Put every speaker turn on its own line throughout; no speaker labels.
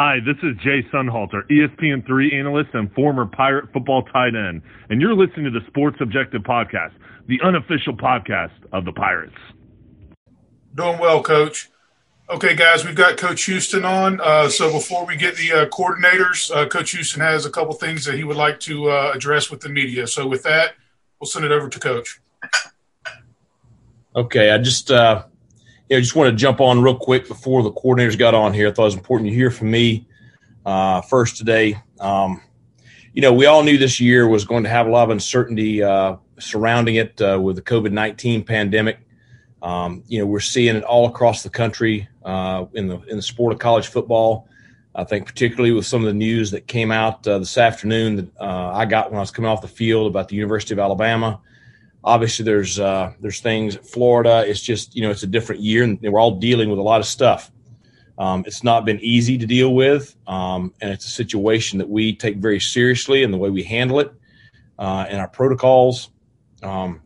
Hi, this is Jay Sunhalter, ESPN3 analyst and former Pirate football tight end, and you're listening to the Sports Objective Podcast, the unofficial podcast of the Pirates.
Doing well, Coach. Okay, guys, we've got Coach Houston on. Uh, so before we get the uh, coordinators, uh, Coach Houston has a couple things that he would like to uh, address with the media. So with that, we'll send it over to Coach.
Okay, I just uh, you know, just want to jump on real quick before the coordinators got on here. I thought it was important to hear from me uh, first today. Um, you know, we all knew this year was going to have a lot of uncertainty uh, surrounding it uh, with the COVID 19 pandemic. Um, you know, we're seeing it all across the country uh, in the in the sport of college football. I think particularly with some of the news that came out uh, this afternoon that uh, I got when I was coming off the field about the University of Alabama obviously there's uh, there's things Florida. It's just you know it's a different year, and we're all dealing with a lot of stuff. Um, it's not been easy to deal with, um, and it's a situation that we take very seriously in the way we handle it uh, and our protocols. Um,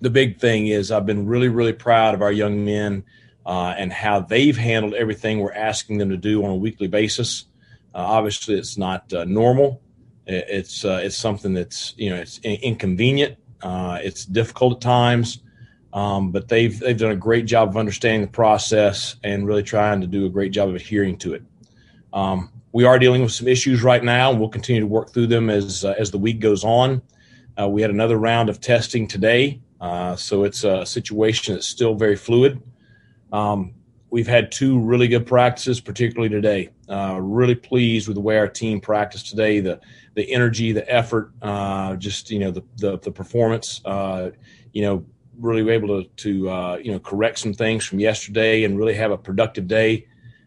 the big thing is I've been really really proud of our young men uh, and how they've handled everything we're asking them to do on a weekly basis. Uh, obviously, it's not uh, normal. It's uh, it's something that's you know it's inconvenient uh, it's difficult at times, um, but they've they've done a great job of understanding the process and really trying to do a great job of adhering to it. Um, we are dealing with some issues right now, and we'll continue to work through them as uh, as the week goes on. Uh, we had another round of testing today, uh, so it's a situation that's still very fluid. Um, we've had two really good practices, particularly today. Uh, really pleased with the way our team practiced today. The the energy, the effort, uh, just you know the the, the performance. Uh, you know, really able to to uh, you know correct some things from yesterday and really have a productive day.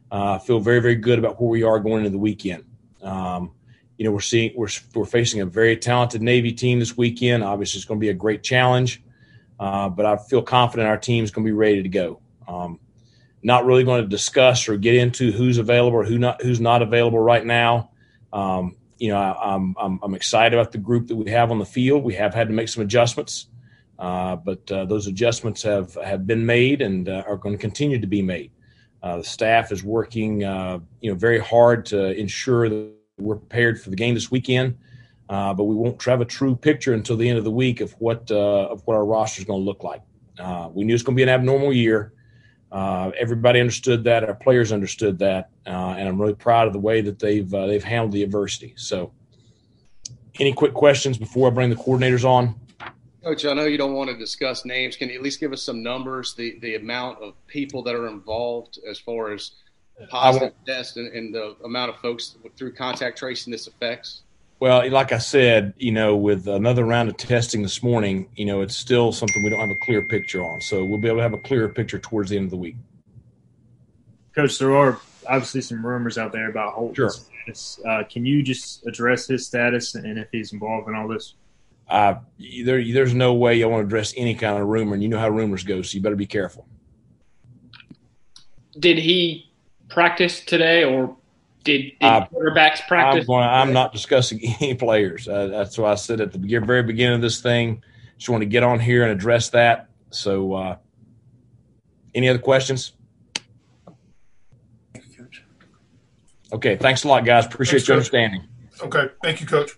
Uh, feel very very good about where we are going into the weekend. Um, you know, we're seeing we're we're facing a very talented Navy team this weekend. Obviously, it's going to be a great challenge, uh, but I feel confident our team is going to be ready to go. Um, not really going to discuss or get into who's available or who not who's not available right now. Um, you know, I, am I'm, I'm excited about the group that we have on the field. We have had to make some adjustments, uh, but uh, those adjustments have have been made and uh, are going to continue to be made. Uh, the staff is working, uh, you know, very hard to ensure that we're prepared for the game this weekend. Uh, but we won't have a true picture until the end of the week of what of what our roster is going to look like. we knew it's going to be an abnormal year. Uh, everybody understood that. Our players understood that, uh, and I'm really proud of the way that they've uh, they've handled the adversity. So, any quick questions before I bring the coordinators on?
Coach, I know you don't want to discuss names. Can you at least give us some numbers, the the amount of people that are involved as far as positive tests and, and the amount of folks through contact tracing this affects?
Well, like I said, you know, with another round of testing this morning, you know, it's still something we don't have a clear picture on. So we'll be able to have a clearer picture towards the end of the week.
Coach, there are obviously some rumors out there about Holt's
sure.
status. Uh, can you just address his status and if he's involved in all this?
Uh, there, there's no way I want to address any kind of rumor, and you know how rumors go, so you better be careful.
Did he practice today, or did, did uh, quarterbacks practice?
I'm, going, I'm, not discussing any players. Uh, that's why I said at the very beginning of this thing, just want to get on here and address that. So, uh, any other questions? Okay, thanks a lot, guys. Appreciate thanks, your understanding.
Okay, thank you, Coach.